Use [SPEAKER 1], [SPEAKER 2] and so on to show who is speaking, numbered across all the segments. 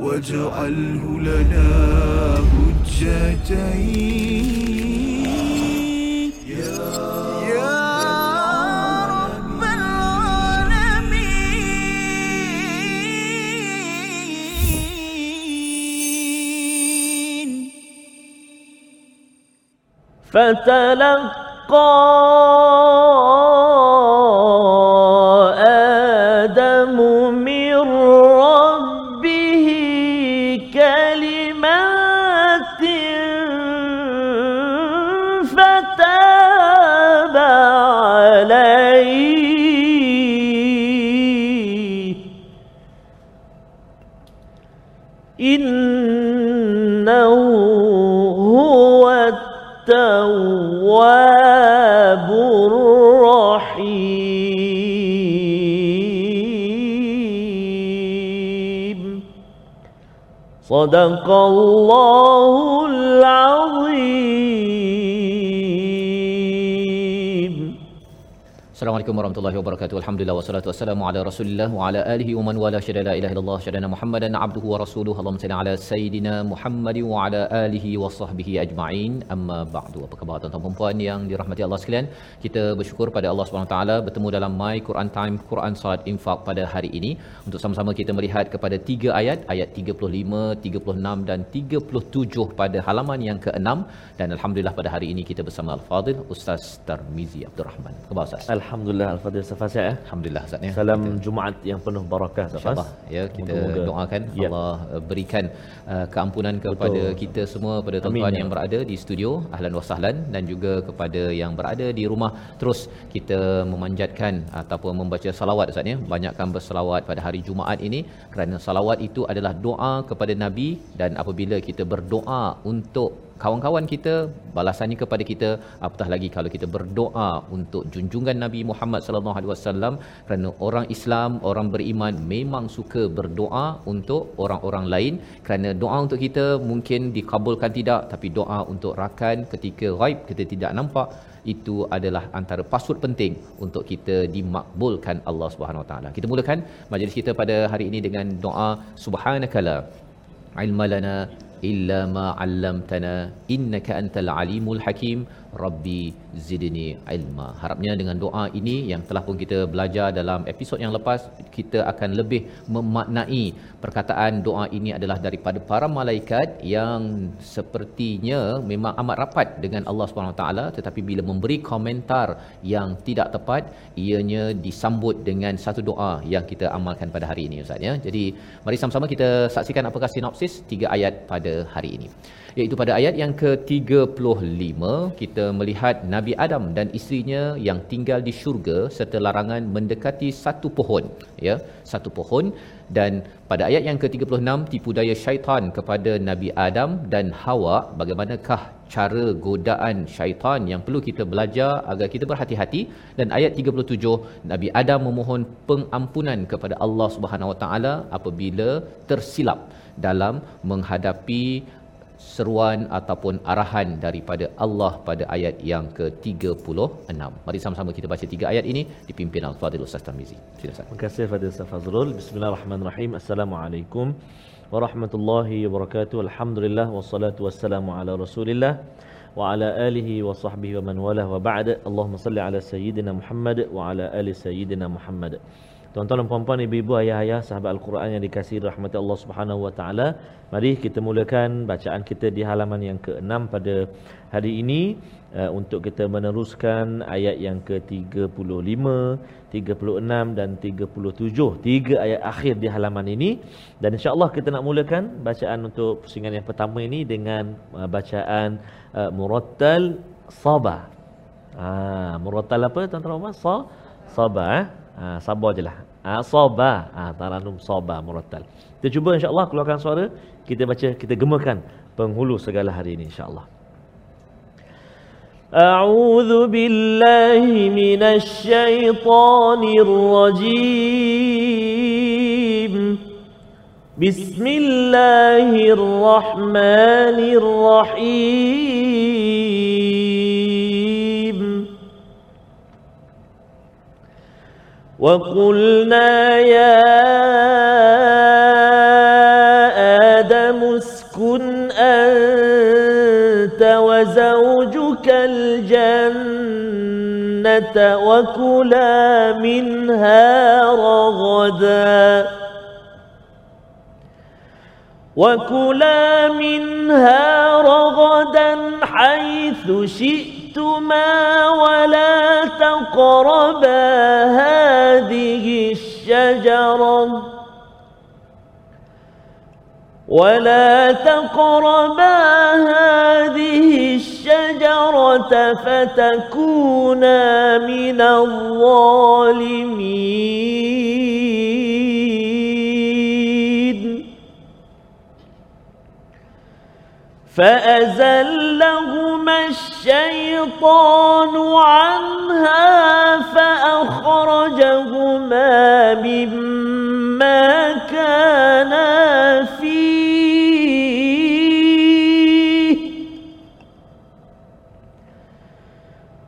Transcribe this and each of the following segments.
[SPEAKER 1] واجعله لنا حجتين. يا رب العالمين.
[SPEAKER 2] فتلقى صدق الله
[SPEAKER 3] Assalamualaikum warahmatullahi wabarakatuh. Alhamdulillah wassalatu wassalamu ala Rasulillah wa ala alihi wa man wala syada la ilaha illallah syadana Muhammadan abduhu wa rasuluhu. Allahumma salli ala sayidina Muhammad wa ala alihi wa sahbihi ajma'in. Amma ba'du. Apa khabar tuan-tuan dan puan yang dirahmati Allah sekalian? Kita bersyukur pada Allah Subhanahu taala bertemu dalam My Quran Time Quran Saat Infak pada hari ini untuk sama-sama kita melihat kepada tiga ayat ayat 35, 36 dan 37 pada halaman yang ke-6 dan alhamdulillah pada hari ini kita bersama Al-Fadil Ustaz Tarmizi Abdul Rahman. Khabar Ustaz?
[SPEAKER 2] Al-Fadhil Safas ya.
[SPEAKER 3] Alhamdulillah Ustaz ya.
[SPEAKER 2] Salam Jumaat yang penuh barakah Safas.
[SPEAKER 3] InsyaAllah ya kita
[SPEAKER 2] Moga-moga.
[SPEAKER 3] doakan
[SPEAKER 2] Ya.
[SPEAKER 3] Allah uh, berikan uh, keampunan kepada
[SPEAKER 2] Betul.
[SPEAKER 3] kita semua pada tuan-tuan
[SPEAKER 2] ya
[SPEAKER 3] yang berada di studio ahlan wa sahlan dan juga kepada yang berada di rumah terus kita memanjatkan ataupun membaca salawat Ustaz ya banyakkan berselawat pada hari Jumaat ini kerana salawat itu adalah doa kepada nabi dan apabila kita berdoa untuk kawan-kawan kita balasannya kepada kita apatah lagi kalau kita berdoa untuk junjungan Nabi Muhammad sallallahu alaihi wasallam kerana orang Islam orang beriman memang suka berdoa untuk orang-orang lain kerana doa untuk kita mungkin dikabulkan tidak tapi doa untuk rakan ketika ghaib kita tidak nampak itu adalah antara password penting untuk kita dimakbulkan Allah Subhanahu Wa Taala. Kita mulakan majlis kita pada hari ini dengan doa subhanakala ilma lana illa ma 'allamtana innaka antal alimul hakim rabbi zidni ilma. Harapnya dengan doa ini yang telah pun kita belajar dalam episod yang lepas kita akan lebih memaknai perkataan doa ini adalah daripada para malaikat yang sepertinya memang amat rapat dengan Allah taala tetapi bila memberi komentar yang tidak tepat ianya disambut dengan satu doa yang kita amalkan pada hari ini ustaz ya. Jadi mari sama-sama kita saksikan apakah sinopsis tiga ayat pada hari ini. Iaitu pada ayat yang ke-35 kita melihat Nabi Adam dan isterinya yang tinggal di syurga serta larangan mendekati satu pohon ya satu pohon. Dan pada ayat yang ke-36 tipu daya syaitan kepada Nabi Adam dan Hawa. Bagaimanakah cara godaan syaitan yang perlu kita belajar agar kita berhati-hati? Dan ayat 37 Nabi Adam memohon pengampunan kepada Allah Subhanahu Wa Taala apabila tersilap dalam menghadapi seruan ataupun arahan daripada Allah pada ayat yang ke-36. Mari sama-sama kita baca tiga ayat ini dipimpin Al-Fadhil Ustaz Tarmizi. Sila Ustaz.
[SPEAKER 2] Terima kasih Fadil Ustaz Fazrul. Bismillahirrahmanirrahim. Assalamualaikum warahmatullahi wabarakatuh. Alhamdulillah wassalatu wassalamu ala Rasulillah wa ala alihi wa sahbihi wa man wala wa ba'da. Allahumma salli ala sayyidina Muhammad wa ala ali sayyidina Muhammad. Tuan-tuan dan puan-puan, ibu-ibu, ayah-ayah, sahabat Al-Quran yang dikasihi rahmat Allah Subhanahu wa taala, mari kita mulakan bacaan kita di halaman yang ke-6 pada hari ini uh, untuk kita meneruskan ayat yang ke-35, 36 dan 37. Tiga ayat akhir di halaman ini dan insya-Allah kita nak mulakan bacaan untuk pusingan yang pertama ini dengan uh, bacaan uh, murattal saba. Ah, murattal apa tuan-tuan? Sa saba eh? Ha, sabar je lah. Ha, soba. Ha, taranum soba murattal. Kita cuba insyaAllah keluarkan suara. Kita baca, kita gemakan penghulu segala hari ini insyaAllah. أعوذ بالله من الشيطان الرجيم بسم الله الرحمن الرحيم وقلنا يا آدم اسكن أنت وزوجك الجنة وكلا منها رغدا. وكلا منها رغدا حيث شئت شئتما ولا تقربا هذه الشجرة ولا تقربا هذه الشجرة فتكونا من الظالمين فأزلهما الشيطان عنها فأخرجهما مما كانا فيه.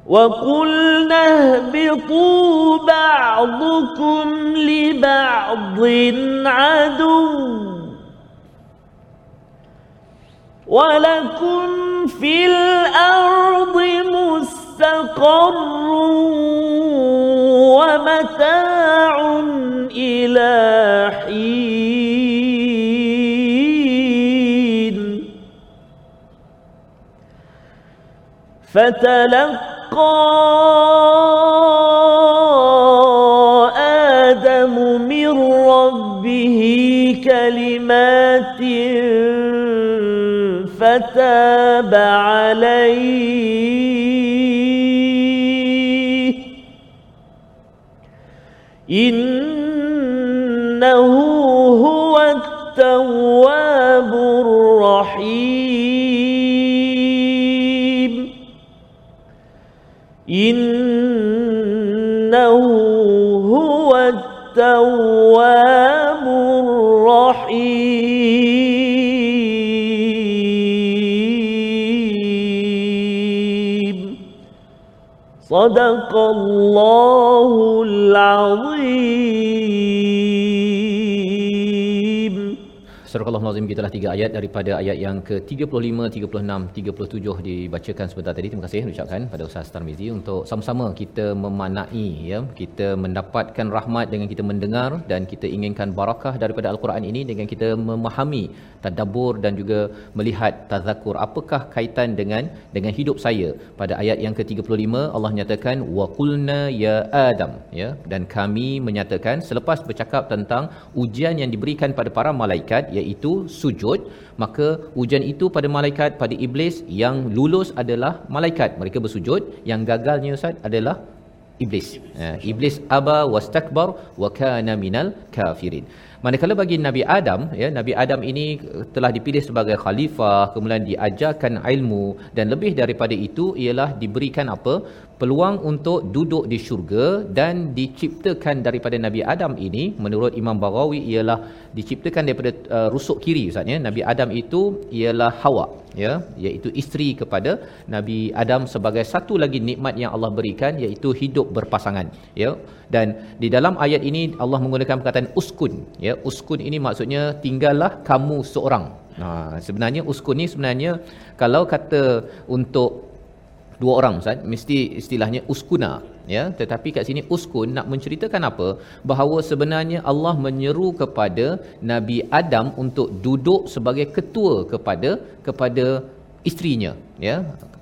[SPEAKER 2] وقلنا اهبطوا بعضكم لبعض عدو. ولكم في الأرض مستقر ومتاع إلى حين. فتلقى آدم من ربه كلمات فتاب عليه. إنه هو التواب الرحيم. إنه هو التواب صدق الله العظيم
[SPEAKER 3] Surah Al-Azim kita tiga ayat daripada ayat yang ke-35, 36, 37 dibacakan sebentar tadi. Terima kasih ucapkan pada Ustaz Tarmizi untuk sama-sama kita memanai ya, kita mendapatkan rahmat dengan kita mendengar dan kita inginkan barakah daripada Al-Quran ini dengan kita memahami tadabbur dan juga melihat tazakur apakah kaitan dengan dengan hidup saya. Pada ayat yang ke-35 Allah nyatakan wa qulna ya Adam ya dan kami menyatakan selepas bercakap tentang ujian yang diberikan pada para malaikat iaitu sujud maka ujian itu pada malaikat pada iblis yang lulus adalah malaikat. Mereka bersujud. Yang gagalnya ustaz adalah iblis. Iblis. Aba wastakbar wa kana minal kafirin. Manakala bagi nabi adam ya nabi adam ini telah dipilih sebagai khalifah kemudian diajarkan ilmu dan lebih daripada itu ialah diberikan apa peluang untuk duduk di syurga dan diciptakan daripada Nabi Adam ini menurut Imam Baghawi ialah diciptakan daripada uh, rusuk kiri ustaz ya. Nabi Adam itu ialah Hawa ya. Iaitu isteri kepada Nabi Adam sebagai satu lagi nikmat yang Allah berikan iaitu hidup berpasangan ya. Dan di dalam ayat ini Allah menggunakan perkataan uskun ya. Uskun ini maksudnya tinggallah kamu seorang. Ha, sebenarnya uskun ni sebenarnya kalau kata untuk dua orang Ustaz. Mesti istilahnya uskuna ya. Tetapi kat sini uskun nak menceritakan apa? Bahawa sebenarnya Allah menyeru kepada Nabi Adam untuk duduk sebagai ketua kepada kepada isterinya ya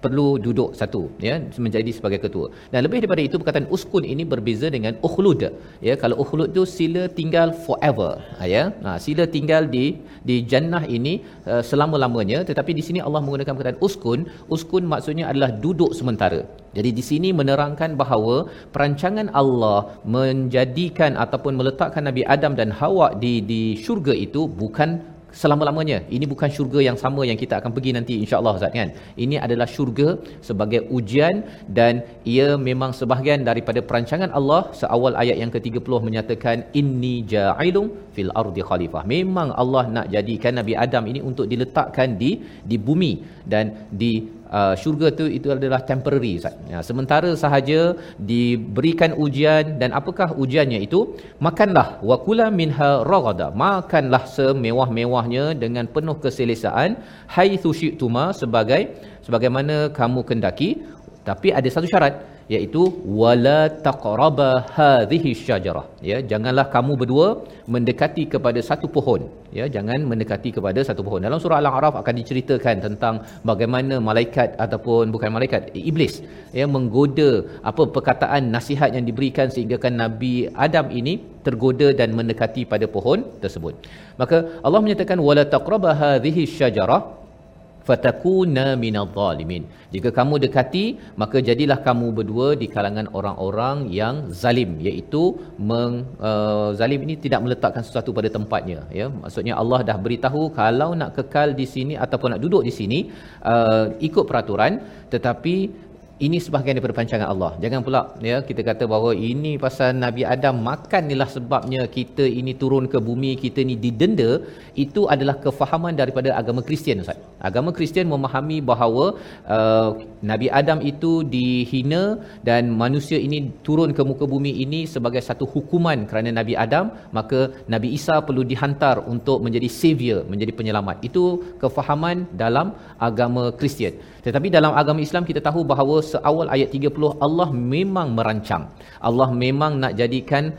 [SPEAKER 3] perlu duduk satu ya menjadi sebagai ketua. Dan lebih daripada itu perkataan uskun ini berbeza dengan ukhlud ya. Kalau ukhlud tu sila tinggal forever ha, ya. Nah sila tinggal di di jannah ini uh, selama-lamanya. Tetapi di sini Allah menggunakan perkataan uskun. Uskun maksudnya adalah duduk sementara. Jadi di sini menerangkan bahawa perancangan Allah menjadikan ataupun meletakkan Nabi Adam dan Hawa di di syurga itu bukan selama-lamanya. Ini bukan syurga yang sama yang kita akan pergi nanti insya-Allah Ustaz kan. Ini adalah syurga sebagai ujian dan ia memang sebahagian daripada perancangan Allah. Seawal ayat yang ke-30 menyatakan inni ja'ilun fil ardi khalifah. Memang Allah nak jadikan Nabi Adam ini untuk diletakkan di di bumi dan di uh, syurga tu itu adalah temporary Ustaz. Ya, sementara sahaja diberikan ujian dan apakah ujiannya itu? Makanlah wa kula minha ragada. Makanlah semewah-mewahnya dengan penuh keselesaan haitsu syi'tuma sebagai sebagaimana kamu kendaki tapi ada satu syarat iaitu wala taqraba hadhihi syajarah. Ya janganlah kamu berdua mendekati kepada satu pohon. Ya jangan mendekati kepada satu pohon. Dalam surah al-a'raf akan diceritakan tentang bagaimana malaikat ataupun bukan malaikat iblis ya menggoda apa perkataan nasihat yang diberikan sehingga kan nabi Adam ini tergoda dan mendekati pada pohon tersebut. Maka Allah menyatakan wala taqraba hadhihi syajarah fatakuna minadh zalimin jika kamu dekati maka jadilah kamu berdua di kalangan orang-orang yang zalim iaitu meng, uh, zalim ini tidak meletakkan sesuatu pada tempatnya ya. Maksudnya Allah dah beritahu kalau nak kekal di sini ataupun nak duduk di sini uh, ikut peraturan tetapi ini sebahagian daripada pancangan Allah. Jangan pula ya kita kata bahawa ini pasal Nabi Adam makan inilah sebabnya kita ini turun ke bumi, kita ni didenda. Itu adalah kefahaman daripada agama Kristian Ustaz. Agama Kristian memahami bahawa uh, Nabi Adam itu dihina dan manusia ini turun ke muka bumi ini sebagai satu hukuman kerana Nabi Adam, maka Nabi Isa perlu dihantar untuk menjadi savior, menjadi penyelamat. Itu kefahaman dalam agama Kristian. Tetapi dalam agama Islam kita tahu bahawa seawal ayat 30 Allah memang merancang. Allah memang nak jadikan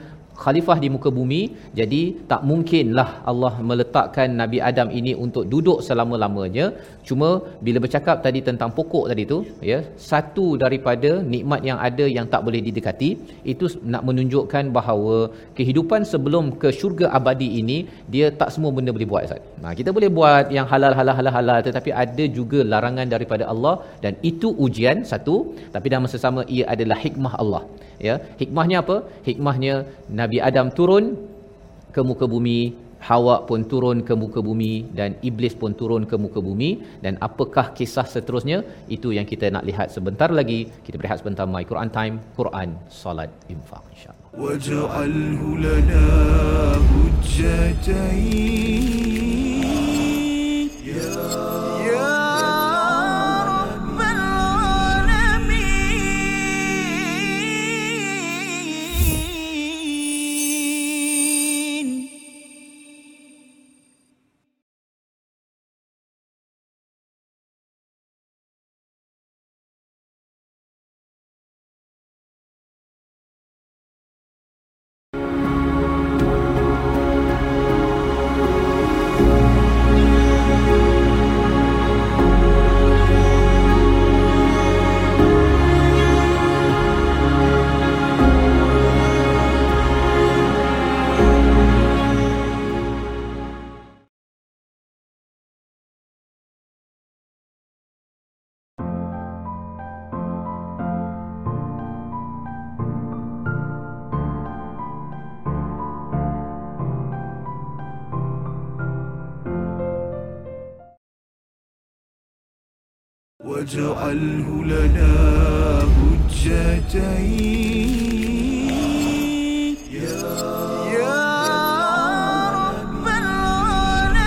[SPEAKER 3] khalifah di muka bumi jadi tak mungkinlah Allah meletakkan Nabi Adam ini untuk duduk selama-lamanya cuma bila bercakap tadi tentang pokok tadi tu ya satu daripada nikmat yang ada yang tak boleh didekati itu nak menunjukkan bahawa kehidupan sebelum ke syurga abadi ini dia tak semua benda boleh buat Ustaz. Nah, kita boleh buat yang halal halal halal halal tetapi ada juga larangan daripada Allah dan itu ujian satu tapi dalam masa sama ia adalah hikmah Allah ya hikmahnya apa? Hikmahnya nabi adam turun ke muka bumi Hawa pun turun ke muka bumi dan iblis pun turun ke muka bumi. Dan apakah kisah seterusnya? Itu yang kita nak lihat sebentar lagi. Kita berehat sebentar my Quran time Quran solat infak insyaallah.
[SPEAKER 1] واجعله لنا حجتين. يا رب العالمين.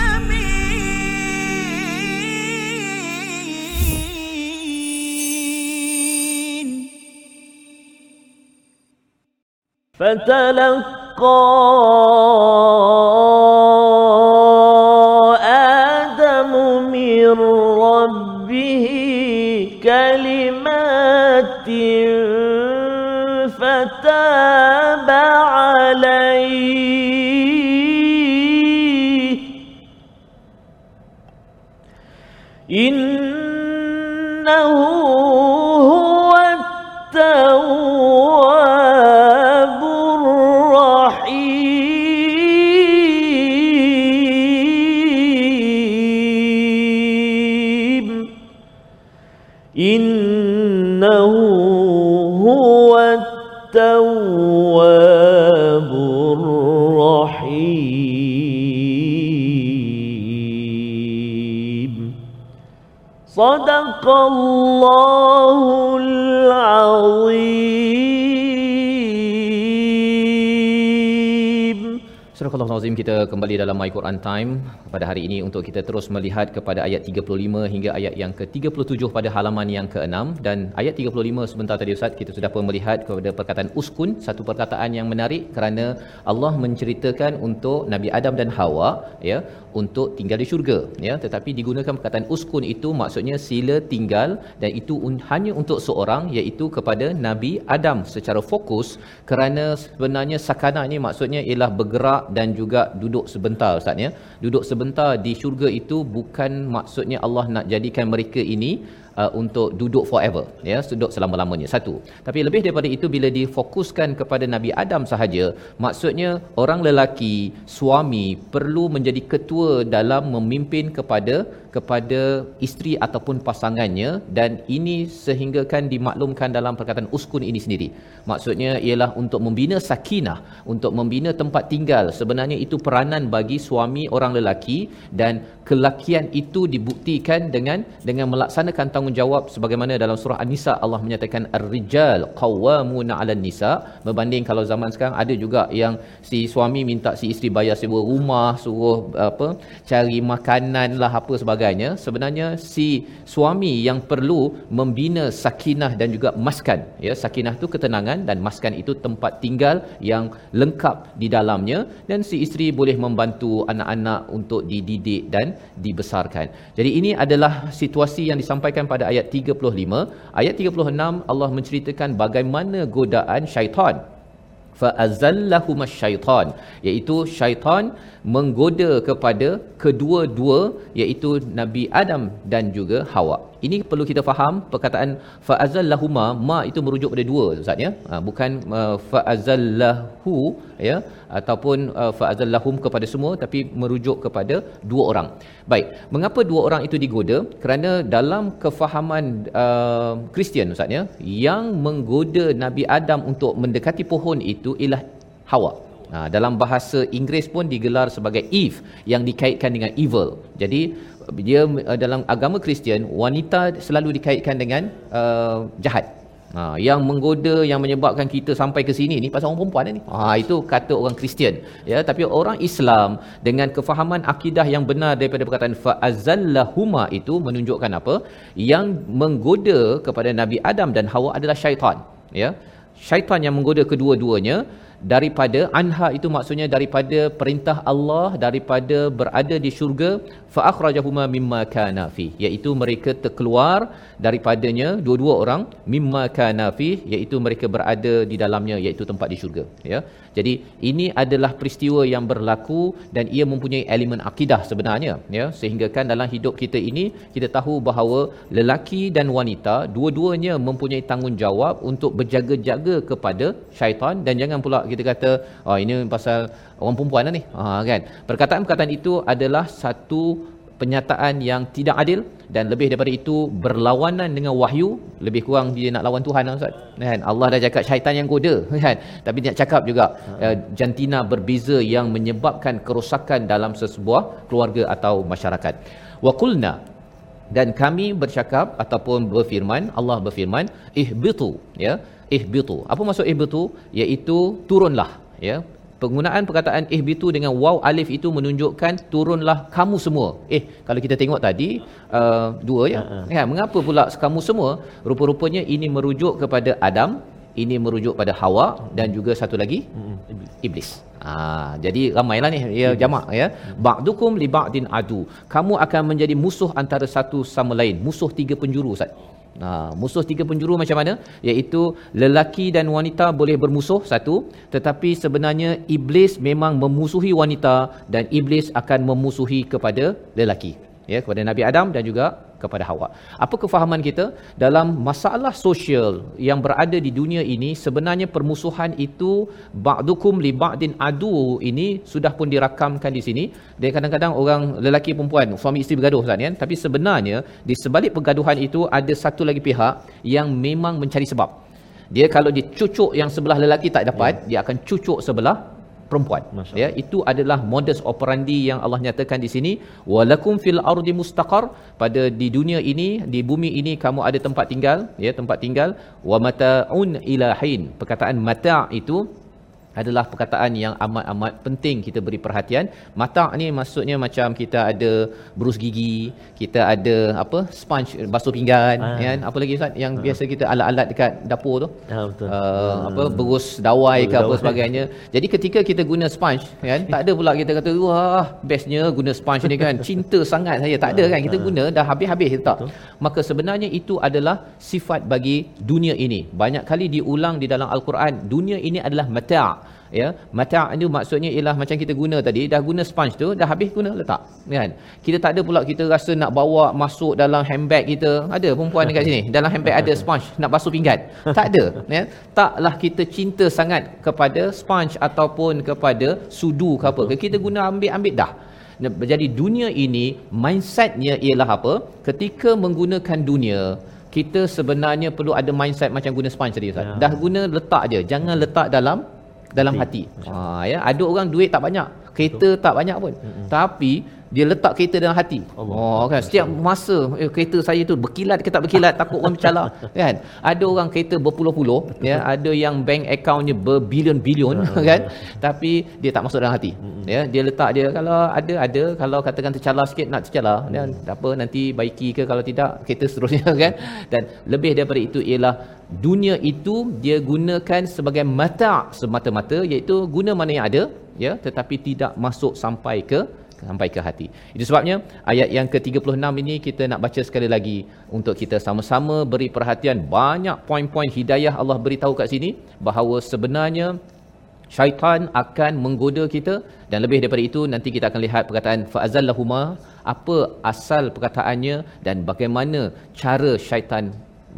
[SPEAKER 2] فتلقى عليه
[SPEAKER 3] kembali dalam My Quran Time pada hari ini untuk kita terus melihat kepada ayat 35 hingga ayat yang ke-37 pada halaman yang ke-6 dan ayat 35 sebentar tadi Ustaz kita sudah pun melihat kepada perkataan uskun satu perkataan yang menarik kerana Allah menceritakan untuk Nabi Adam dan Hawa ya untuk tinggal di syurga ya. Tetapi digunakan perkataan uskun itu maksudnya sila tinggal dan itu un- hanya untuk seorang iaitu kepada Nabi Adam secara fokus kerana sebenarnya sakana ini maksudnya ialah bergerak dan juga duduk sebentar Ustaz ya. Duduk sebentar di syurga itu bukan maksudnya Allah nak jadikan mereka ini uh, untuk duduk forever ya duduk selama-lamanya satu tapi lebih daripada itu bila difokuskan kepada Nabi Adam sahaja maksudnya orang lelaki suami perlu menjadi ketua dalam memimpin kepada kepada isteri ataupun pasangannya dan ini sehinggakan dimaklumkan dalam perkataan uskun ini sendiri. Maksudnya ialah untuk membina sakinah untuk membina tempat tinggal. Sebenarnya itu peranan bagi suami orang lelaki dan kelakian itu dibuktikan dengan dengan melaksanakan tanggungjawab sebagaimana dalam surah An-Nisa Allah menyatakan ar-rijal qawwamuna 'alan nisa. Berbanding kalau zaman sekarang ada juga yang si suami minta si isteri bayar sewa rumah suruh apa cari makanan lah apa sebagainya sebenarnya si suami yang perlu membina sakinah dan juga maskan ya sakinah tu ketenangan dan maskan itu tempat tinggal yang lengkap di dalamnya dan si isteri boleh membantu anak-anak untuk dididik dan dibesarkan. Jadi ini adalah situasi yang disampaikan pada ayat 35. Ayat 36 Allah menceritakan bagaimana godaan syaitan fa'azallahum syaitan iaitu syaitan menggoda kepada kedua-dua iaitu Nabi Adam dan juga Hawa. Ini perlu kita faham perkataan fa'azallahuma ma itu merujuk pada dua Ustaz ya. Ha, bukan uh, fa'azallahu ya ataupun uh, fa'azallahum kepada semua tapi merujuk kepada dua orang. Baik, mengapa dua orang itu digoda? Kerana dalam kefahaman uh, Kristian Ustaz ya, yang menggoda Nabi Adam untuk mendekati pohon itu ialah Hawa. Ha, dalam bahasa Inggeris pun digelar sebagai Eve yang dikaitkan dengan evil. Jadi dia uh, dalam agama Kristian wanita selalu dikaitkan dengan uh, jahat. Ha, yang menggoda yang menyebabkan kita sampai ke sini ni pasal orang perempuan ni. Ha itu kata orang Kristian. Ya, tapi orang Islam dengan kefahaman akidah yang benar daripada perkataan fa'azallahuma itu menunjukkan apa? Yang menggoda kepada Nabi Adam dan Hawa adalah syaitan. Ya. Syaitan yang menggoda kedua-duanya daripada anha itu maksudnya daripada perintah Allah daripada berada di syurga fa akhrajahuma mimma kana fi. Iaitu mereka terkeluar daripadanya dua-dua orang mimma kana fi iaitu mereka berada di dalamnya iaitu tempat di syurga ya. Jadi ini adalah peristiwa yang berlaku dan ia mempunyai elemen akidah sebenarnya ya. Sehingga kan dalam hidup kita ini kita tahu bahawa lelaki dan wanita dua-duanya mempunyai tanggungjawab untuk berjaga-jaga kepada syaitan dan jangan pula kita kata oh ini pasal orang perempuan lah ni. Ha kan? Perkataan-perkataan itu adalah satu penyataan yang tidak adil dan lebih daripada itu berlawanan dengan wahyu. Lebih kurang dia nak lawan Tuhan lah Ustaz. Kan? Allah dah cakap syaitan yang goda kan? Tapi dia nak cakap juga uh, jantina berbeza yang menyebabkan kerosakan dalam sesebuah keluarga atau masyarakat. Wa qulna dan kami bercakap ataupun berfirman Allah berfirman ihbitu ya ihbitu apa maksud ihbitu iaitu turunlah ya penggunaan perkataan ihbitu dengan waw alif itu menunjukkan turunlah kamu semua eh kalau kita tengok tadi uh, dua ya uh-huh. kan mengapa pula kamu semua rupa-rupanya ini merujuk kepada Adam ini merujuk pada Hawa dan juga satu lagi iblis. iblis. Ha, jadi ramailah ni ya jamak ya. Ba'dukum li ba'din adu. Kamu akan menjadi musuh antara satu sama lain. Musuh tiga penjuru Ustaz. Ha, musuh tiga penjuru macam mana? Iaitu lelaki dan wanita boleh bermusuh satu, tetapi sebenarnya iblis memang memusuhi wanita dan iblis akan memusuhi kepada lelaki. Ya, kepada Nabi Adam dan juga kepada Hawa. Apa kefahaman kita dalam masalah sosial yang berada di dunia ini sebenarnya permusuhan itu ba'dukum li ba'din adu ini sudah pun dirakamkan di sini. Dan kadang-kadang orang lelaki perempuan suami isteri bergaduh Ustaz kan, tapi sebenarnya di sebalik pergaduhan itu ada satu lagi pihak yang memang mencari sebab. Dia kalau dicucuk yang sebelah lelaki tak dapat, ya. dia akan cucuk sebelah perempuan. Ya itu adalah modus operandi yang Allah nyatakan di sini. Walakum fil ardi mustaqar. Pada di dunia ini di bumi ini kamu ada tempat tinggal ya tempat tinggal. Wa mataun ilahin perkataan mata' itu adalah perkataan yang amat-amat penting kita beri perhatian. Matak ni maksudnya macam kita ada berus gigi, kita ada apa? sponge basuh pinggan
[SPEAKER 2] Ah.
[SPEAKER 3] kan. Apa lagi Ustaz yang biasa kita alat-alat dekat dapur tu?
[SPEAKER 2] Ya, betul.
[SPEAKER 3] Uh, apa berus dawai ke apa sebagainya. Jadi ketika kita guna sponge kan, tak ada pula kita kata wah bestnya guna sponge ni kan. Cinta sangat saya. Tak ada kan. Kita guna dah habis-habis tak. Maka sebenarnya itu adalah sifat bagi dunia ini. Banyak kali diulang di dalam al-Quran. Dunia ini adalah mata' ya mata' itu maksudnya ialah macam kita guna tadi dah guna sponge tu dah habis guna letak kan? Kita tak ada pula kita rasa nak bawa masuk dalam handbag kita. Ada perempuan dekat sini dalam handbag ada sponge nak basuh pinggan. Tak ada ya? Taklah kita cinta sangat kepada sponge ataupun kepada sudu ke apa kita guna ambil-ambil dah. Jadi dunia ini mindsetnya ialah apa? Ketika menggunakan dunia kita sebenarnya perlu ada mindset macam guna sponge tadi Ustaz.
[SPEAKER 2] Ya.
[SPEAKER 3] Dah guna letak je, jangan letak dalam dalam hati. Ha ya, ada orang duit tak banyak, kereta tak banyak pun. Tapi dia letak kereta dalam hati.
[SPEAKER 2] Allah.
[SPEAKER 3] Oh kan setiap masa eh, kereta saya tu berkilat ke tak berkilat takut orang bercala kan. Ada orang kereta berpuluh-puluh ya, ada yang bank accountnya berbilion-bilion kan. Tapi dia tak masuk dalam hati. Ya, dia letak dia kalau ada ada kalau katakan tercala sikit nak tercala dan tak apa nanti baiki ke kalau tidak kereta seterusnya kan. Dan lebih daripada itu ialah dunia itu dia gunakan sebagai mata semata-mata iaitu guna mana yang ada ya tetapi tidak masuk sampai ke sampai ke hati. Itu sebabnya ayat yang ke-36 ini kita nak baca sekali lagi untuk kita sama-sama beri perhatian banyak poin-poin hidayah Allah beritahu kat sini bahawa sebenarnya syaitan akan menggoda kita dan lebih daripada itu nanti kita akan lihat perkataan fa'azallahuma apa asal perkataannya dan bagaimana cara syaitan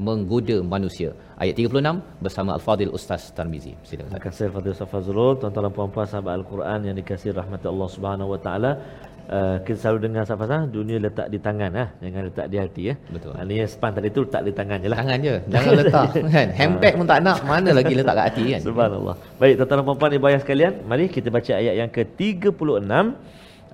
[SPEAKER 3] menggoda manusia. Ayat 36 bersama Al-Fadil Ustaz Tarmizi. Silakan.
[SPEAKER 2] Terima kasih Fadil Ustaz Fazrul, tuan-tuan dan puan-puan sahabat Al-Quran yang dikasihi rahmat Allah Subhanahu Wa Taala. Uh, kita selalu dengar Ustaz Fazrul, dunia letak di tangan ah, jangan letak di hati ya.
[SPEAKER 3] Betul.
[SPEAKER 2] Ah, ni yang span tadi tu letak di tangan je lah.
[SPEAKER 3] Tangan je, jangan letak kan. Handbag pun tak nak, mana lagi letak kat hati kan.
[SPEAKER 2] Subhanallah. Baik, tuan-tuan dan puan-puan ibu ayah sekalian, mari kita baca ayat yang ke-36.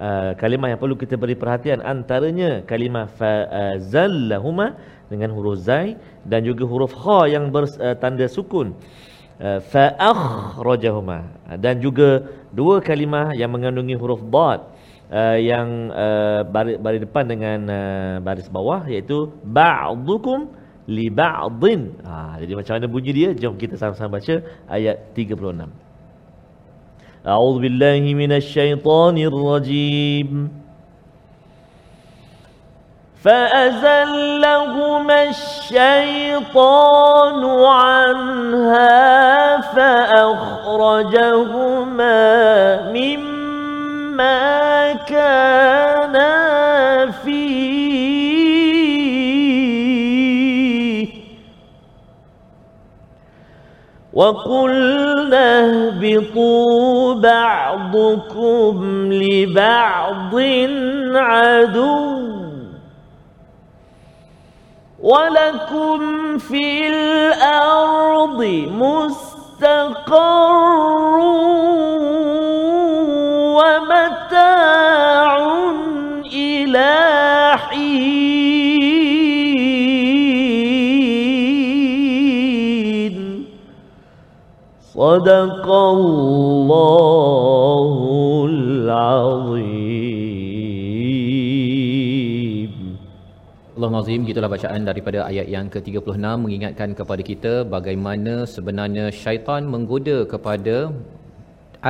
[SPEAKER 2] Uh, kalimah yang perlu kita beri perhatian antaranya kalimah fa'azallahuma dengan huruf zai dan juga huruf kha yang bertanda sukun uh, fa'akhrajahuma dan juga dua kalimah yang mengandungi huruf dad uh, yang uh, baris, baris depan dengan uh, baris bawah iaitu ba'dukum li ba'din. Ha, jadi macam mana bunyi dia? Jom kita sama-sama baca ayat 36. أعوذ بالله من الشيطان الرجيم. فأزلهما الشيطان عنها فأخرجهما مما كانا فيه. وقلنا اهبطوا بعضكم لبعض عدو ولكم في الأرض مستقر ومتاع إلى صدق الله العظيم
[SPEAKER 3] Allah Nazim gitulah bacaan daripada ayat yang ke-36 mengingatkan kepada kita bagaimana sebenarnya syaitan menggoda kepada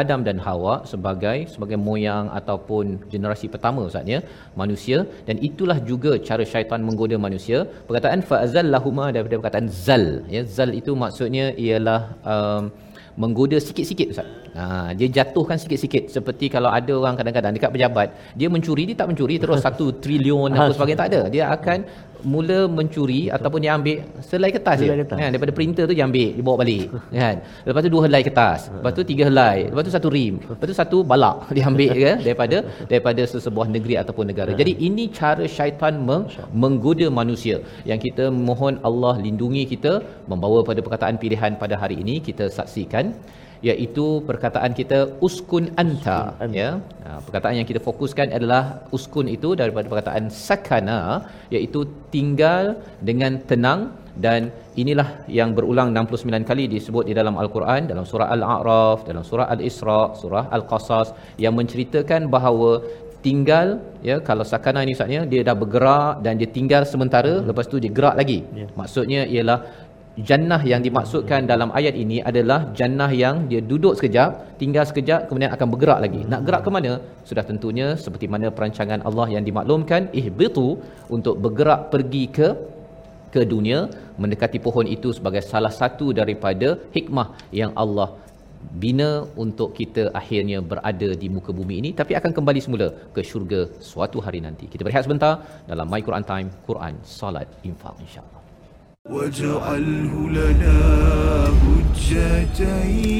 [SPEAKER 3] Adam dan Hawa sebagai sebagai moyang ataupun generasi pertama Ustaz ya manusia dan itulah juga cara syaitan menggoda manusia perkataan fa'azallahuma daripada perkataan zal ya zal itu maksudnya ialah um, menggoda sikit-sikit Ustaz. Ha, dia jatuhkan sikit-sikit seperti kalau ada orang kadang-kadang dekat pejabat, dia mencuri dia tak mencuri terus satu trilion apa sebagainya tak ada. Dia akan mula mencuri ataupun dia ambil selai kertas
[SPEAKER 2] Selai
[SPEAKER 3] je.
[SPEAKER 2] kertas.
[SPEAKER 3] Kan daripada printer tu dia ambil, dia bawa balik kan. Lepas tu dua helai kertas, lepas tu tiga helai, lepas tu satu rim, lepas tu satu balak dia ambil ya daripada daripada sesebuah negeri ataupun negara. Jadi ini cara syaitan meng, menggoda manusia. Yang kita mohon Allah lindungi kita membawa pada perkataan pilihan pada hari ini kita saksikan iaitu perkataan kita uskun anta
[SPEAKER 2] anta.
[SPEAKER 3] ya perkataan yang kita fokuskan adalah uskun itu daripada perkataan sakana iaitu tinggal dengan tenang dan inilah yang berulang 69 kali disebut di dalam al-Quran dalam surah al-A'raf dalam surah al-Isra surah al-Qasas yang menceritakan bahawa tinggal ya kalau sakana ini maksudnya dia dah bergerak dan dia tinggal sementara lepas tu dia gerak lagi
[SPEAKER 2] Ya.
[SPEAKER 3] maksudnya ialah jannah yang dimaksudkan dalam ayat ini adalah jannah yang dia duduk sekejap tinggal sekejap kemudian akan bergerak lagi nak gerak ke mana sudah tentunya seperti mana perancangan Allah yang dimaklumkan ihbitu untuk bergerak pergi ke ke dunia mendekati pohon itu sebagai salah satu daripada hikmah yang Allah bina untuk kita akhirnya berada di muka bumi ini tapi akan kembali semula ke syurga suatu hari nanti. Kita berehat sebentar dalam My Quran Time, Quran, Salat, Infak insya-Allah.
[SPEAKER 1] واجعله لنا حجتين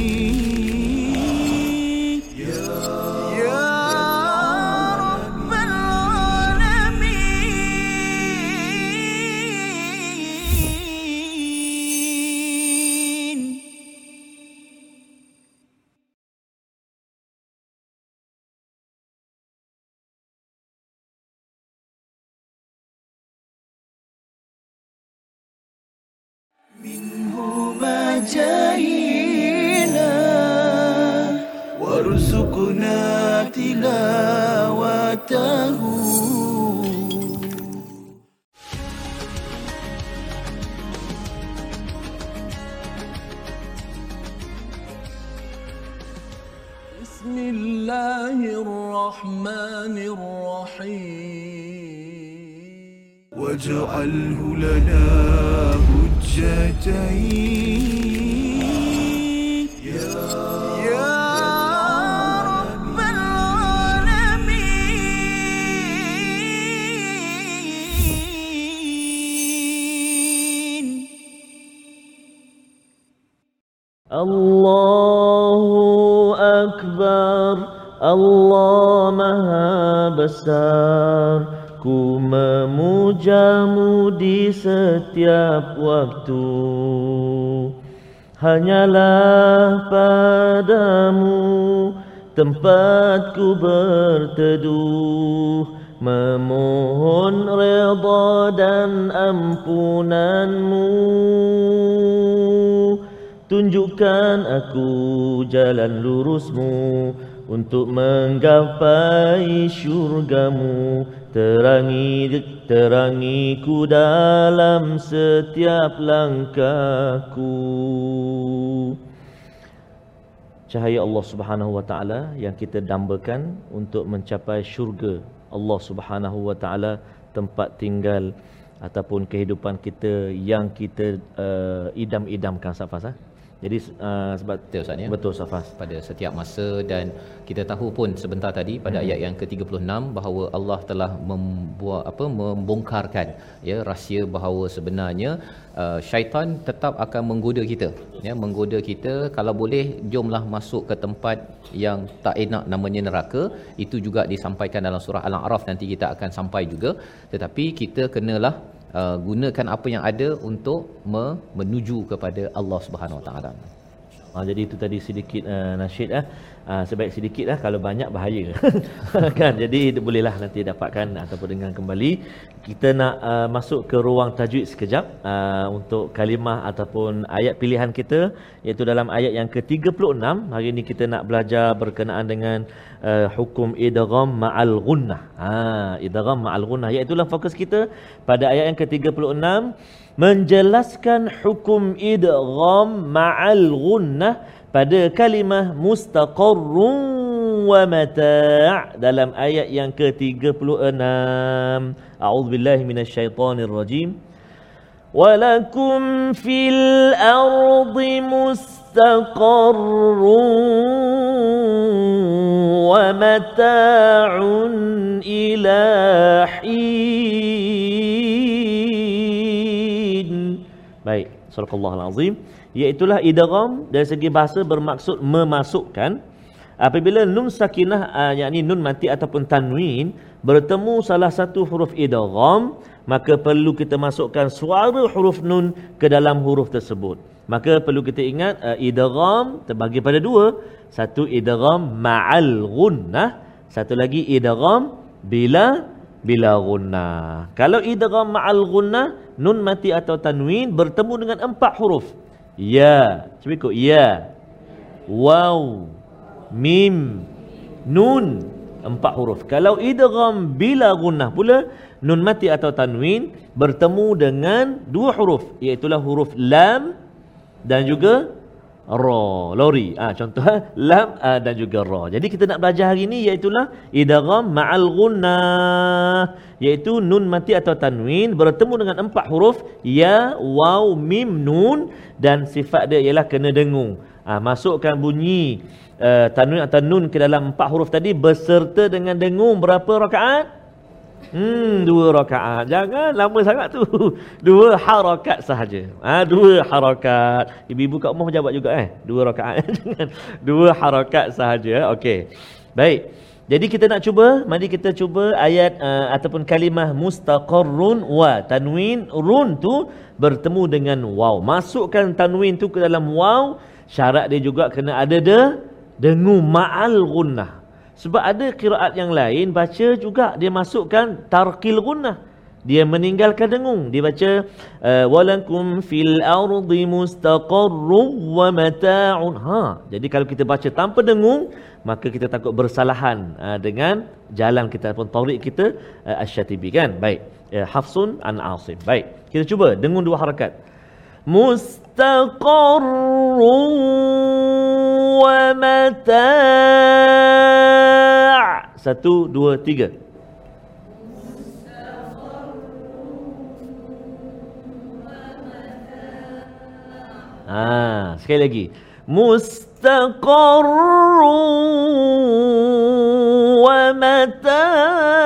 [SPEAKER 2] Allahu Akbar. Allah Maha Besar. Ku memujamu di setiap waktu. Hanyalah padamu tempatku berteduh. Memohon redha dan ampunanmu Tunjukkan aku jalan lurusmu Untuk menggapai syurgamu. Terangi terangiku dalam setiap langkahku. Cahaya Allah Subhanahu Wa Taala yang kita dambakan untuk mencapai syurga. Allah Subhanahu Wa Taala tempat tinggal ataupun kehidupan kita yang kita uh, idam-idamkan Safas ah. Jadi uh, sebab
[SPEAKER 3] Betul Ustaz ya.
[SPEAKER 2] betul Safas.
[SPEAKER 3] pada setiap masa dan kita tahu pun sebentar tadi pada
[SPEAKER 2] Hmm.
[SPEAKER 3] ayat yang ke-36 bahawa Allah telah membuat apa membongkarkan ya rahsia bahawa sebenarnya uh, syaitan tetap akan menggoda kita ya menggoda kita kalau boleh jomlah masuk ke tempat yang tak enak namanya neraka itu juga disampaikan dalam surah al-a'raf nanti kita akan sampai juga tetapi kita kenalah uh, gunakan apa yang ada untuk me- menuju kepada Allah Subhanahu Wa Taala
[SPEAKER 2] Ha, jadi itu tadi sedikit uh, nasyid ah. Uh, sebaik sedikit lah kalau banyak bahaya. Kan? Jadi itu bolehlah nanti dapatkan ataupun dengar kembali. Kita nak uh, masuk ke ruang tajwid sekejap uh, untuk kalimah ataupun ayat pilihan kita iaitu dalam ayat yang ke-36 hari ini kita nak belajar berkenaan dengan uh, hukum idgham ma'al gunnah ha idgham ma'al gunnah iaitu fokus kita pada ayat yang ke-36 menjelaskan hukum idgham ma'al gunnah pada kalimah mustaqarrun wa mata' dalam ayat yang ke-36. A'udzubillahi minasyaitonir rajim fil في الأرض wa ومتاع ila حين Surah azim Iaitulah idgham dari segi bahasa bermaksud memasukkan Apabila nun sakinah uh, yakni nun mati ataupun tanwin bertemu salah satu huruf idgham maka perlu kita masukkan suara huruf nun ke dalam huruf tersebut. Maka perlu kita ingat uh, idgham terbagi pada dua. Satu idgham ma'al gunnah, satu lagi idgham bila bila gunnah. Kalau idgham ma'al gunnah, nun mati atau tanwin bertemu dengan empat huruf. Ya, cuba ikut. Ya. Waw. Mim. Nun. Empat huruf. Kalau idgham bila gunnah pula, nun mati atau tanwin bertemu dengan dua huruf. Iaitulah huruf lam dan juga ra lori. Ah ha, contoh lam ha, dan juga ra. Jadi kita nak belajar hari ni iaitu idgham ma'al gunnah iaitu nun mati atau tanwin bertemu dengan empat huruf ya waw mim nun dan sifat dia ialah kena dengung. Ha, masukkan bunyi uh, tanwin atau nun ke dalam empat huruf tadi beserta dengan dengung berapa rakaat Hmm, dua rakaat. Jangan lama sangat tu. Dua harakat sahaja. Ha, dua harakat. Ibu-ibu kat rumah jawab juga eh. Dua rakaat. Jangan. dua harakat sahaja. Okey. Baik. Jadi kita nak cuba, mari kita cuba ayat uh, ataupun kalimah mustaqarrun wa tanwin run tu bertemu dengan waw. Masukkan tanwin tu ke dalam waw. Syarat dia juga kena ada de dengung ma'al gunnah. Sebab ada kiraat yang lain baca juga dia masukkan tarqil gunnah. Dia meninggalkan dengung. Dia baca eh, walakum fil ardi mustaqarrun wa mata'un. Ha, jadi kalau kita baca tanpa dengung, maka kita takut bersalahan uh, dengan jalan kita ataupun taurik kita uh, Asy-Syatibi kan. Baik. Hafsun an Asim. Baik. Kita cuba dengung dua harakat. Mustaqarrun wa mata' Satu, dua, tiga. Ah, sekali lagi. Mustaqarrun wa mata'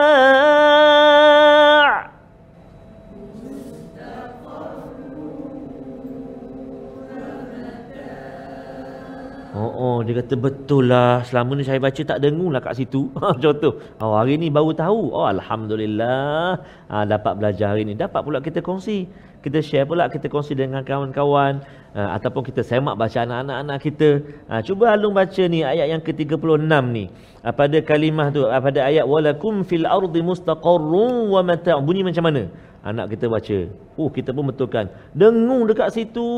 [SPEAKER 2] dia kata betul lah. Selama ni saya baca tak dengung lah kat situ. Contoh. Oh, hari ni baru tahu. Oh, Alhamdulillah. Ha, dapat belajar hari ni. Dapat pula kita kongsi. Kita share pula. Kita kongsi dengan kawan-kawan. Ha, ataupun kita semak bacaan anak-anak kita. Ha, cuba Alung baca ni ayat yang ke-36 ni. Ha, pada kalimah tu. Ha, pada ayat. Walakum fil ardi mustaqarrun wa mata' Bunyi macam mana? Anak kita baca. Oh, kita pun betulkan. Dengung dekat situ.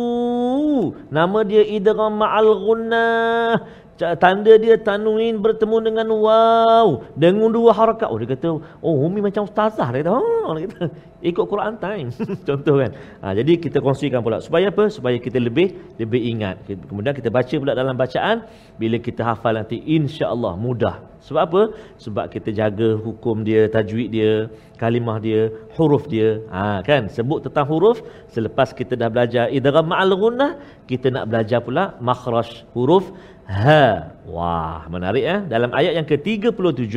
[SPEAKER 2] Nama dia idgham ma'al gunnah. Tanda dia tanwin bertemu dengan wow. Dengung dua harakat. Oh, dia kata, oh, Umi macam ustazah. Dia kata, oh, dia kata, ikut Quran time. Contoh kan. Ha, jadi, kita kongsikan pula. Supaya apa? Supaya kita lebih lebih ingat. Kemudian kita baca pula dalam bacaan. Bila kita hafal nanti, insya Allah mudah. Sebab apa? Sebab kita jaga hukum dia, tajwid dia, kalimah dia, huruf dia. Ha, kan? Sebut tentang huruf. Selepas kita dah belajar idgham ma'al gunnah, kita nak belajar pula makhraj huruf ha. Wah, menarik eh. Dalam ayat yang ke-37,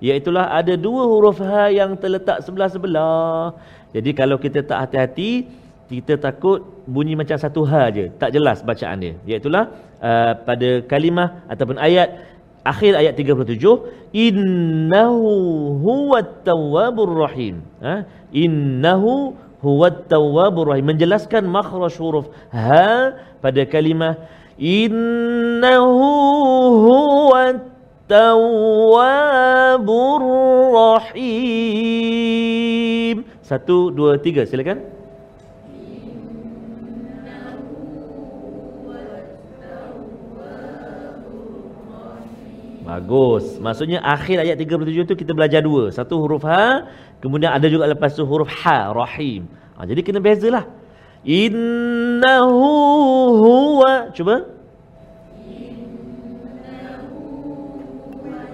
[SPEAKER 2] iaitulah ada dua huruf ha yang terletak sebelah-sebelah. Jadi kalau kita tak hati-hati, kita takut bunyi macam satu ha je, tak jelas bacaan dia. Iaitulah uh, pada kalimah ataupun ayat akhir ayat 37, innahu huwat tawwabur rahim. Ha? Innahu huwat tawwabur rahim menjelaskan makhraj huruf ha pada kalimah innahu huwa tawwabur rahim satu dua tiga silakan Bagus. Maksudnya akhir ayat 37 tu kita belajar dua. Satu huruf ha, kemudian ada juga lepas tu huruf ha, rahim. Ha, jadi kena bezalah. Innahu huwa Cuba.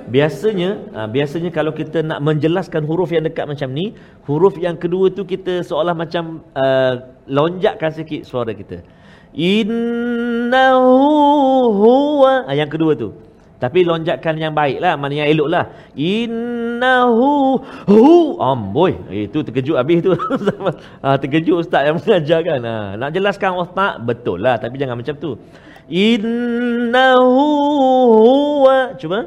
[SPEAKER 2] Biasanya ha, Biasanya kalau kita nak menjelaskan huruf yang dekat macam ni Huruf yang kedua tu kita seolah macam uh, Lonjakkan sikit suara kita. Innahu huwa ha, Yang kedua tu tapi lonjakan yang baik lah, mana yang elok lah. Innahu hu amboi. Itu terkejut habis tu. ha, terkejut ustaz yang mengajar kan. Ha, nak jelaskan ustaz betul lah, tapi jangan macam tu. Innahu huwa. Cuba.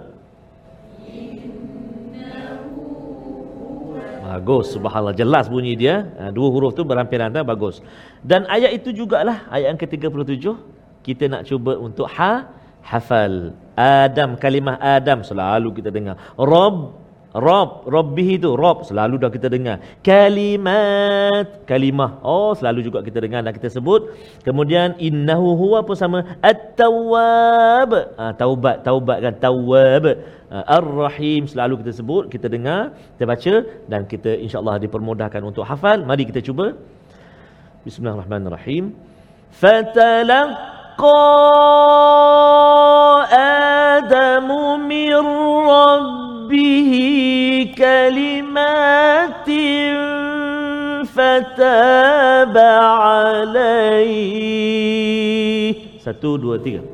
[SPEAKER 2] Bagus, subhanallah. Jelas bunyi dia. Ha, dua huruf tu berhampir-hampir bagus. Dan ayat itu jugalah, ayat yang ke-37. Kita nak cuba untuk ha, hafal Adam kalimah Adam selalu kita dengar Rob Rob, Rabbih itu Rob selalu dah kita dengar. Kalimat, kalimah. Oh, selalu juga kita dengar dan kita sebut. Kemudian innahu huwa apa sama? At-Tawwab. Ha, taubat, taubat kan Tawwab. Ha, Ar-Rahim selalu kita sebut, kita dengar, kita baca dan kita insya-Allah dipermudahkan untuk hafal. Mari kita cuba. Bismillahirrahmanirrahim. Fatalaqqa Adamu min ربه كلمات فتاب عليه satu dua tiga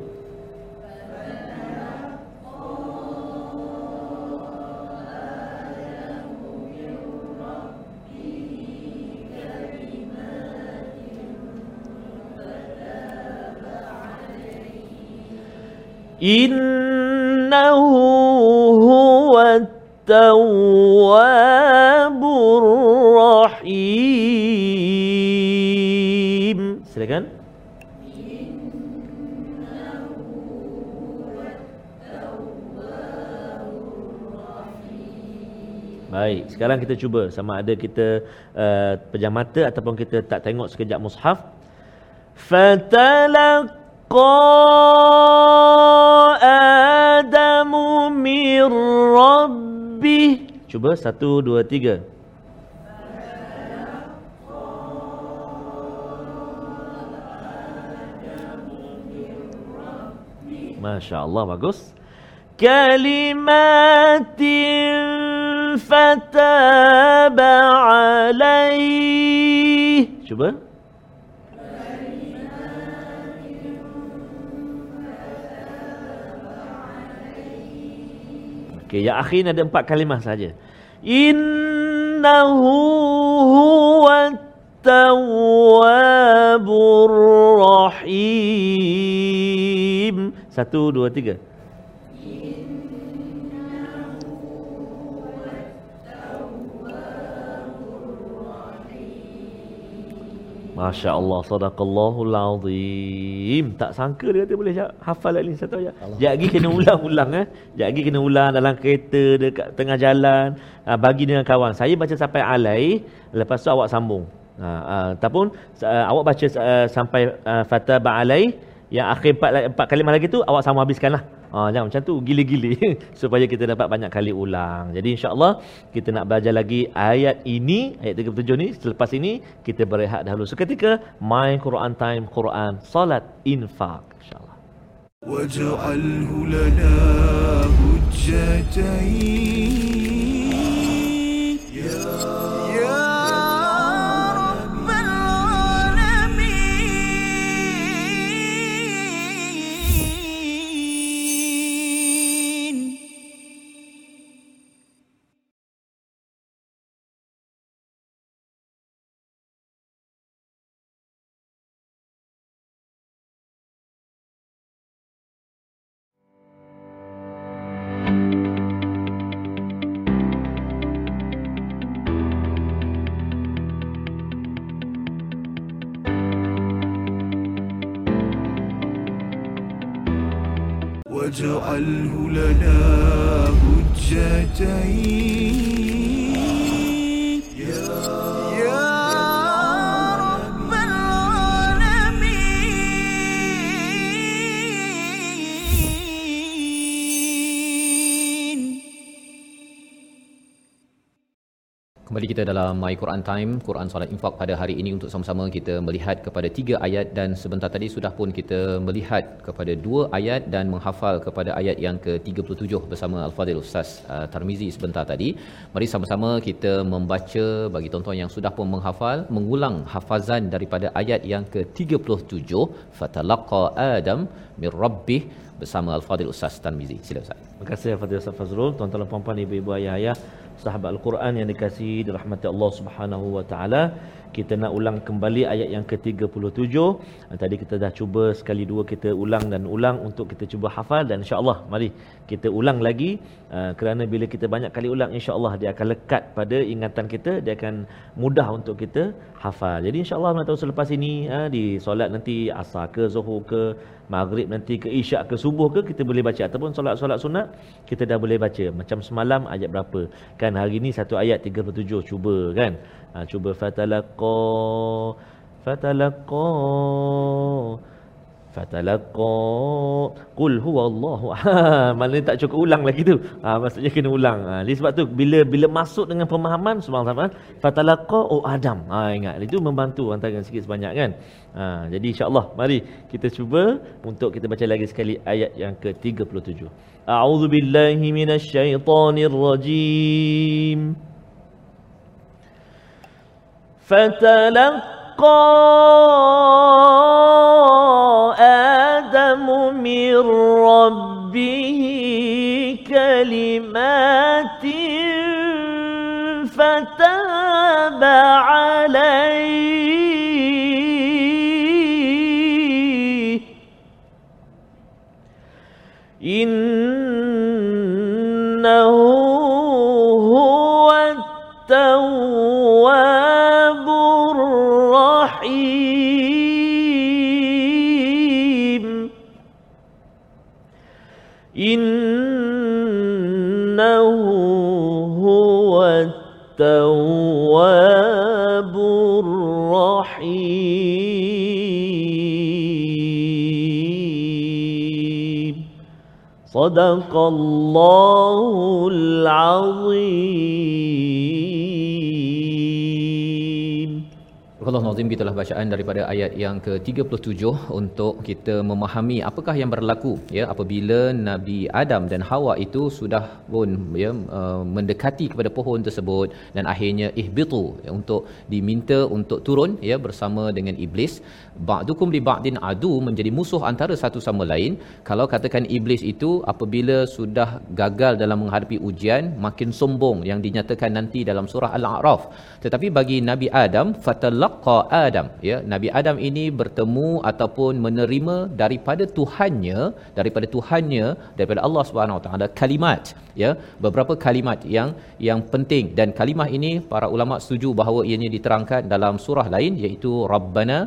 [SPEAKER 2] إنه هو التواب الرحيم silakan Baik, sekarang kita cuba sama ada kita uh, pejam mata ataupun kita tak tengok sekejap mushaf. Fatalaq Adamu min Rabbih. Cuba satu, dua, tiga. Masya Allah, bagus. Kalimatin fataba alaih. Cuba. Okey, yang akhir ada empat kalimah saja. Innahu huwa tawwabur rahim. Satu, dua, tiga. Masya Allah, sadaqallahul azim. Tak sangka dia kata boleh hafal lagi satu ayat. Sekejap lagi kena ulang-ulang eh. Sekejap lagi kena ulang dalam kereta, dekat tengah jalan. Ha, bagi dengan kawan. Saya baca sampai alai, lepas tu awak sambung. Ha, ha, ataupun uh, awak baca uh, sampai uh, fatah ba'alai, yang akhir empat, empat kalimah lagi tu, awak sambung habiskanlah. Ha, jangan macam tu gili-gili supaya kita dapat banyak kali ulang. Jadi insya-Allah kita nak belajar lagi ayat ini, ayat 37 ni selepas ini kita berehat dahulu seketika My Quran Time Quran Salat Infak insya-Allah.
[SPEAKER 1] واجعله لنا حجتين واجعله لنا حجتين.
[SPEAKER 3] Kita dalam My Quran Time, Quran Salat Infak pada hari ini untuk sama-sama kita melihat kepada tiga ayat dan sebentar tadi sudah pun kita melihat kepada dua ayat dan menghafal kepada ayat yang ke-37 bersama Al-Fadhil Ustaz uh, Tarmizi sebentar tadi. Mari sama-sama kita membaca bagi tuan-tuan yang sudah pun menghafal, mengulang hafazan daripada ayat yang ke-37, Fatalaqa Adam min Rabbih bersama Al-Fadhil Ustaz Tarmizi. Sila Ustaz.
[SPEAKER 2] Terima kasih Fadil Ustaz Fazrul, tuan-tuan puan-puan, ibu-ibu, ayah-ayah, sahabat Al-Quran yang dikasihi dirahmati Allah Subhanahu wa taala. kita nak ulang kembali ayat yang ke-37 Ah, tadi kita dah cuba sekali dua kita ulang dan ulang untuk kita cuba hafal dan insya-Allah mari kita ulang lagi Ah, kerana bila kita banyak kali ulang insya-Allah dia akan lekat pada ingatan kita dia akan mudah untuk kita hafal jadi insya-Allah tahu selepas ini ah, di solat nanti asar ke zuhur ke maghrib nanti ke isyak ke subuh ke kita boleh baca. Ataupun solat-solat sunat kita dah boleh baca. Macam semalam ayat berapa? Kan hari ni satu ayat 37 cuba kan? Ha, cuba fatalaqa fatalaqa fatalaqa qul huwallahu ahad. Mana tak cukup ulang lagi tu. Ha, maksudnya kena ulang. Ha, jadi sebab tu bila bila masuk dengan pemahaman subhanallah fatalaqa oh adam. Ha, ingat itu membantu antara sikit sebanyak kan? Ha, jadi insyaallah mari kita cuba untuk kita baca lagi sekali ayat yang ke-37 a'udzu billahi minasyaitonir من ربه كلمات فتاب عليه. إنه هو التواب الرحيم. صدق الله العظيم.
[SPEAKER 3] Allah Nazim gitulah bacaan daripada ayat yang ke-37 untuk kita memahami apakah yang berlaku ya apabila Nabi Adam dan Hawa itu sudah pun ya uh, mendekati kepada pohon tersebut dan akhirnya ihbitu ya, untuk diminta untuk turun ya bersama dengan iblis. Ba'dukum li ba'din adu menjadi musuh antara satu sama lain. Kalau katakan iblis itu apabila sudah gagal dalam menghadapi ujian makin sombong yang dinyatakan nanti dalam surah al-a'raf. Tetapi bagi Nabi Adam fatalaqa Adam. Ya Nabi Adam ini bertemu ataupun menerima daripada Tuhannya daripada Tuhannya daripada Allah Subhanahu Taala kalimat. Ya beberapa kalimat yang yang penting. Dan kalimah ini para ulama setuju bahawa ianya diterangkan dalam surah lain iaitu rabbana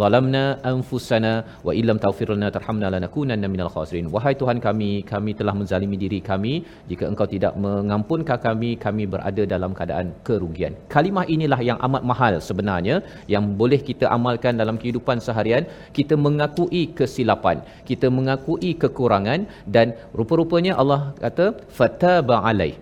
[SPEAKER 3] zalamna anfusana wa illam taghfir lana tarhamna lanakunanna minal khasirin. Wahai Tuhan kami kami telah menzalimi diri kami. Jika engkau tidak mengampunkan kami kami berada dalam keadaan kerugian. Kalimah inilah yang amat mahal sebenarnya yang boleh kita amalkan dalam kehidupan seharian. Kita mengakui kesilapan kita mengakui kekurangan dan rupa-rupanya Allah kata fataba alai.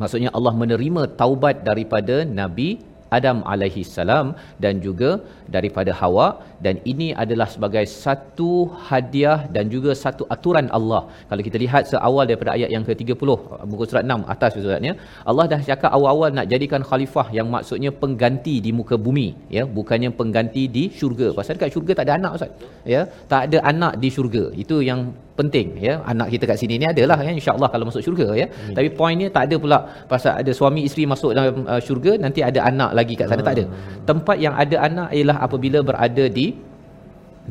[SPEAKER 3] Maksudnya Allah menerima taubat daripada nabi Adam alaihi salam dan juga daripada Hawa dan ini adalah sebagai satu hadiah dan juga satu aturan Allah. Kalau kita lihat seawal daripada ayat yang ke-30 muka surat 6 atas suratnya, Allah dah cakap awal-awal nak jadikan khalifah yang maksudnya pengganti di muka bumi, ya, bukannya pengganti di syurga. Pasal dekat syurga tak ada anak Ustaz. Ya, tak ada anak di syurga. Itu yang penting ya anak kita kat sini ni adalah kan insyaallah kalau masuk syurga ya hmm. tapi poinnya tak ada pula pasal ada suami isteri masuk dalam uh, syurga nanti ada anak lagi kat sana hmm. tak ada tempat yang ada anak ialah apabila berada di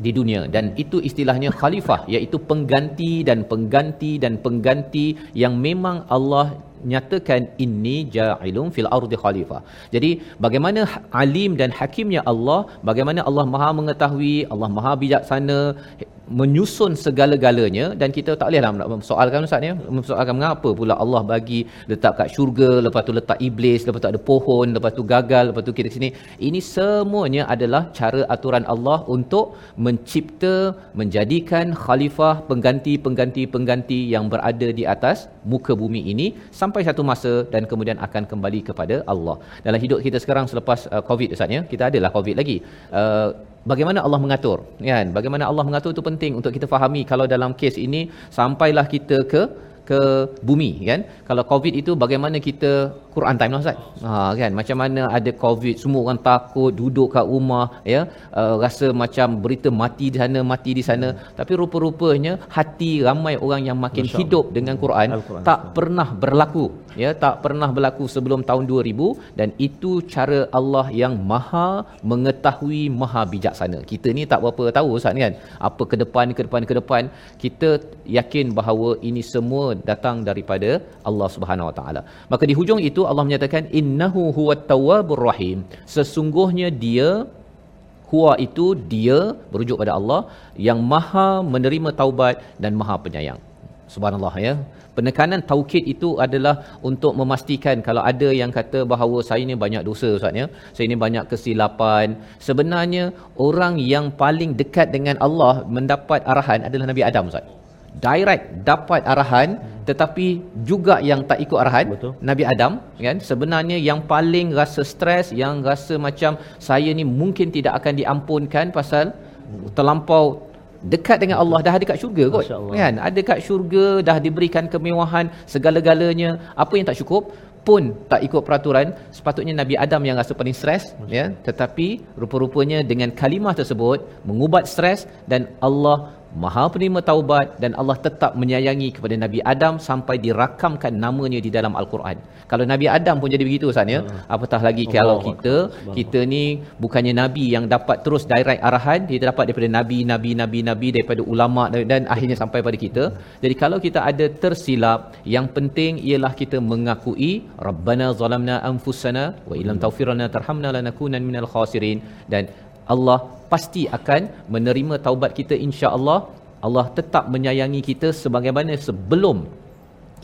[SPEAKER 3] di dunia dan itu istilahnya khalifah iaitu pengganti dan pengganti dan pengganti yang memang Allah nyatakan inni ja'ilun fil ardi khalifah. Jadi bagaimana alim dan hakimnya Allah, bagaimana Allah Maha mengetahui, Allah Maha bijaksana menyusun segala-galanya dan kita tak bolehlah nak memsoalkan ustaz ya memsoalkan mengapa pula Allah bagi letak kat syurga lepas tu letak iblis lepas tu ada pohon lepas tu gagal lepas tu kita sini. Ini semuanya adalah cara aturan Allah untuk mencipta menjadikan khalifah pengganti-pengganti pengganti yang berada di atas muka bumi ini sampai satu masa dan kemudian akan kembali kepada Allah. Dalam hidup kita sekarang selepas uh, covid ustaz ya kita adalah covid lagi. Uh, bagaimana Allah mengatur? Kan? Bagaimana Allah mengatur itu penting untuk kita fahami kalau dalam kes ini sampailah kita ke ke bumi kan? Kalau covid itu bagaimana kita Quran time lah Ustaz. Ha kan? Macam mana ada covid semua orang takut duduk kat rumah ya? Uh, rasa macam berita mati di sana mati di sana. Hmm. tapi rupa-rupanya hati ramai orang yang makin Masya hidup Allah. dengan Quran Al-Quran. tak pernah berlaku ya? Tak pernah berlaku sebelum tahun 2000 dan itu cara Allah yang maha mengetahui maha bijaksana kita ni tak berapa tahu Ustaz kan? Apa ke depan ke depan ke depan. Kita yakin bahawa ini semua datang daripada Allah Subhanahu Wa Taala. Maka di hujung itu Allah menyatakan innahu huwat tawwabur rahim. Sesungguhnya dia huwa itu dia berujuk pada Allah yang maha menerima taubat dan maha penyayang. Subhanallah ya. Penekanan taukid itu adalah untuk memastikan kalau ada yang kata bahawa saya ni banyak dosa ustaz ya. Saya ni banyak kesilapan. Sebenarnya orang yang paling dekat dengan Allah mendapat arahan adalah Nabi Adam ustaz direct dapat arahan tetapi juga yang tak ikut arahan
[SPEAKER 2] Betul.
[SPEAKER 3] Nabi Adam kan? Sebenarnya yang paling rasa stres yang rasa macam saya ni mungkin tidak akan diampunkan pasal terlampau dekat dengan Allah dah ada kat syurga kot kan? Ada kat syurga dah diberikan kemewahan segala-galanya apa yang tak cukup pun tak ikut peraturan sepatutnya Nabi Adam yang rasa paling stres ya? Tetapi rupa-rupanya dengan kalimah tersebut mengubat stres dan Allah Maha penerima taubat dan Allah tetap menyayangi kepada Nabi Adam sampai dirakamkan namanya di dalam Al-Quran. Kalau Nabi Adam pun jadi begitu Ustaz ya. Apatah lagi kalau
[SPEAKER 2] Allah
[SPEAKER 3] kita kita ni bukannya nabi yang dapat terus direct arahan, kita dapat daripada nabi, nabi, nabi, nabi daripada ulama dan, dan akhirnya sampai pada kita. Jadi kalau kita ada tersilap, yang penting ialah kita mengakui Rabbana zalamna anfusana wa illam taghfir lana tarhamna lanakunanna minal khasirin dan Allah pasti akan menerima taubat kita insya-Allah. Allah tetap menyayangi kita sebagaimana sebelum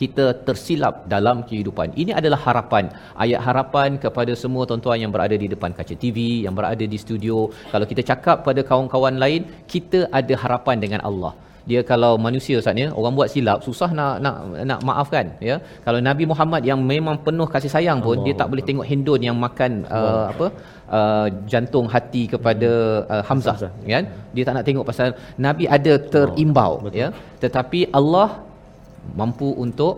[SPEAKER 3] kita tersilap dalam kehidupan. Ini adalah harapan. Ayat harapan kepada semua tuan-tuan yang berada di depan kaca TV, yang berada di studio. Kalau kita cakap pada kawan-kawan lain, kita ada harapan dengan Allah. Dia kalau manusia Ustaz ya, orang buat silap susah nak nak nak maafkan ya. Kalau Nabi Muhammad yang memang penuh kasih sayang pun
[SPEAKER 2] Allah
[SPEAKER 3] dia tak boleh tengok Hindun yang makan uh, apa uh, jantung hati kepada uh, Hamzah kan. Dia tak nak tengok pasal Nabi ada terimbau
[SPEAKER 2] Betul.
[SPEAKER 3] ya. Tetapi Allah mampu untuk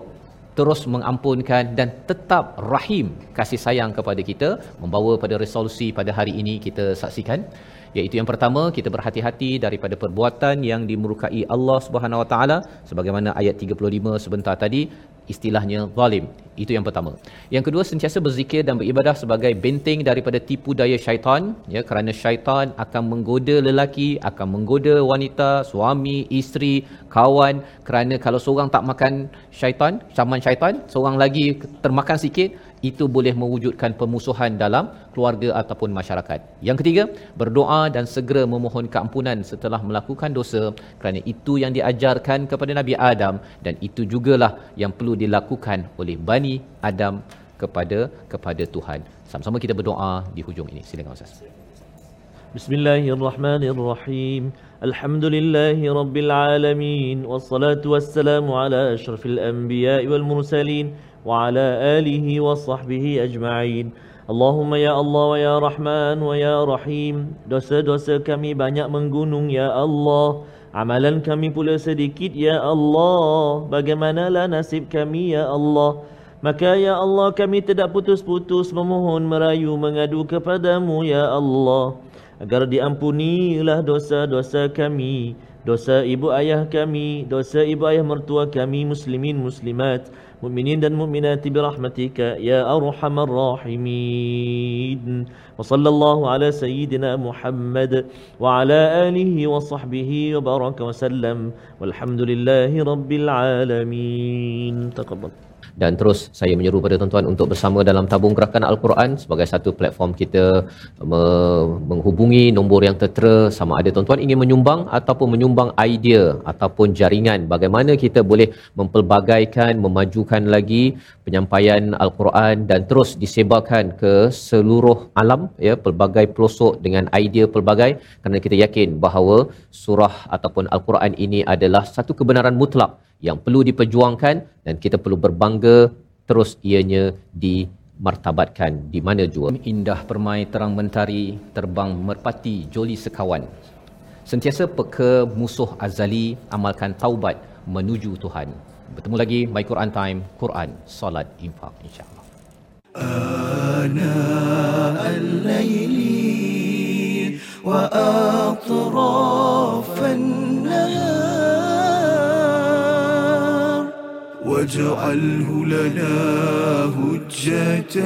[SPEAKER 3] terus mengampunkan dan tetap rahim kasih sayang kepada kita membawa pada resolusi pada hari ini kita saksikan iaitu yang pertama kita berhati-hati daripada perbuatan yang dimurkai Allah Subhanahu Wa Taala sebagaimana ayat 35 sebentar tadi istilahnya zalim. Itu yang pertama. Yang kedua sentiasa berzikir dan beribadah sebagai benteng daripada tipu daya syaitan ya kerana syaitan akan menggoda lelaki akan menggoda wanita suami isteri kawan. Kerana kalau seorang tak makan syaitan caman syaitan seorang lagi termakan sikit itu boleh mewujudkan pemusuhan dalam keluarga ataupun masyarakat. Yang ketiga, berdoa dan segera memohon keampunan setelah melakukan dosa kerana itu yang diajarkan kepada Nabi Adam dan itu jugalah yang perlu dilakukan oleh Bani Adam kepada kepada Tuhan. Sama-sama kita berdoa di hujung ini. Silakan Ustaz.
[SPEAKER 2] Bismillahirrahmanirrahim. الله الرحمن الرحيم الحمد لله رب العالمين والصلاه والسلام على والمرسلين وعلى آله وصحبه أجمعين اللهم ya Allah wa ya Rahman wa ya Rahim Dosa-dosa kami banyak menggunung ya Allah Amalan kami pula sedikit ya Allah Bagaimanalah nasib kami ya Allah Maka ya Allah kami tidak putus-putus memohon merayu mengadu kepadamu ya Allah agar diampunilah dosa-dosa kami, dosa ibu ayah kami, dosa ibu ayah mertua kami muslimin muslimat, mukminin dan mukminat birahmatika ya arhamar rahimin. Wa sallallahu ala sayyidina Muhammad wa ala alihi wa sahbihi wa baraka wa sallam. Walhamdulillahi rabbil alamin. Taqabbal.
[SPEAKER 3] Dan terus saya menyeru pada tuan-tuan untuk bersama dalam tabung gerakan Al-Quran sebagai satu platform kita me- menghubungi nombor yang tertera sama ada tuan-tuan ingin menyumbang ataupun menyumbang idea ataupun jaringan bagaimana kita boleh mempelbagaikan memajukan lagi penyampaian Al-Quran dan terus disebarkan ke seluruh alam ya pelbagai pelosok dengan idea pelbagai kerana kita yakin bahawa surah ataupun Al-Quran ini adalah satu kebenaran mutlak yang perlu diperjuangkan dan kita perlu berbangga terus ianya dimartabatkan di mana jua. Indah permai terang mentari, terbang merpati joli sekawan. Sentiasa peka musuh azali, amalkan taubat menuju Tuhan. Bertemu lagi My Quran Time, Quran, Salat, Infak insya-Allah.
[SPEAKER 1] آناء الليل وأطراف النهار واجعله لنا هجتين.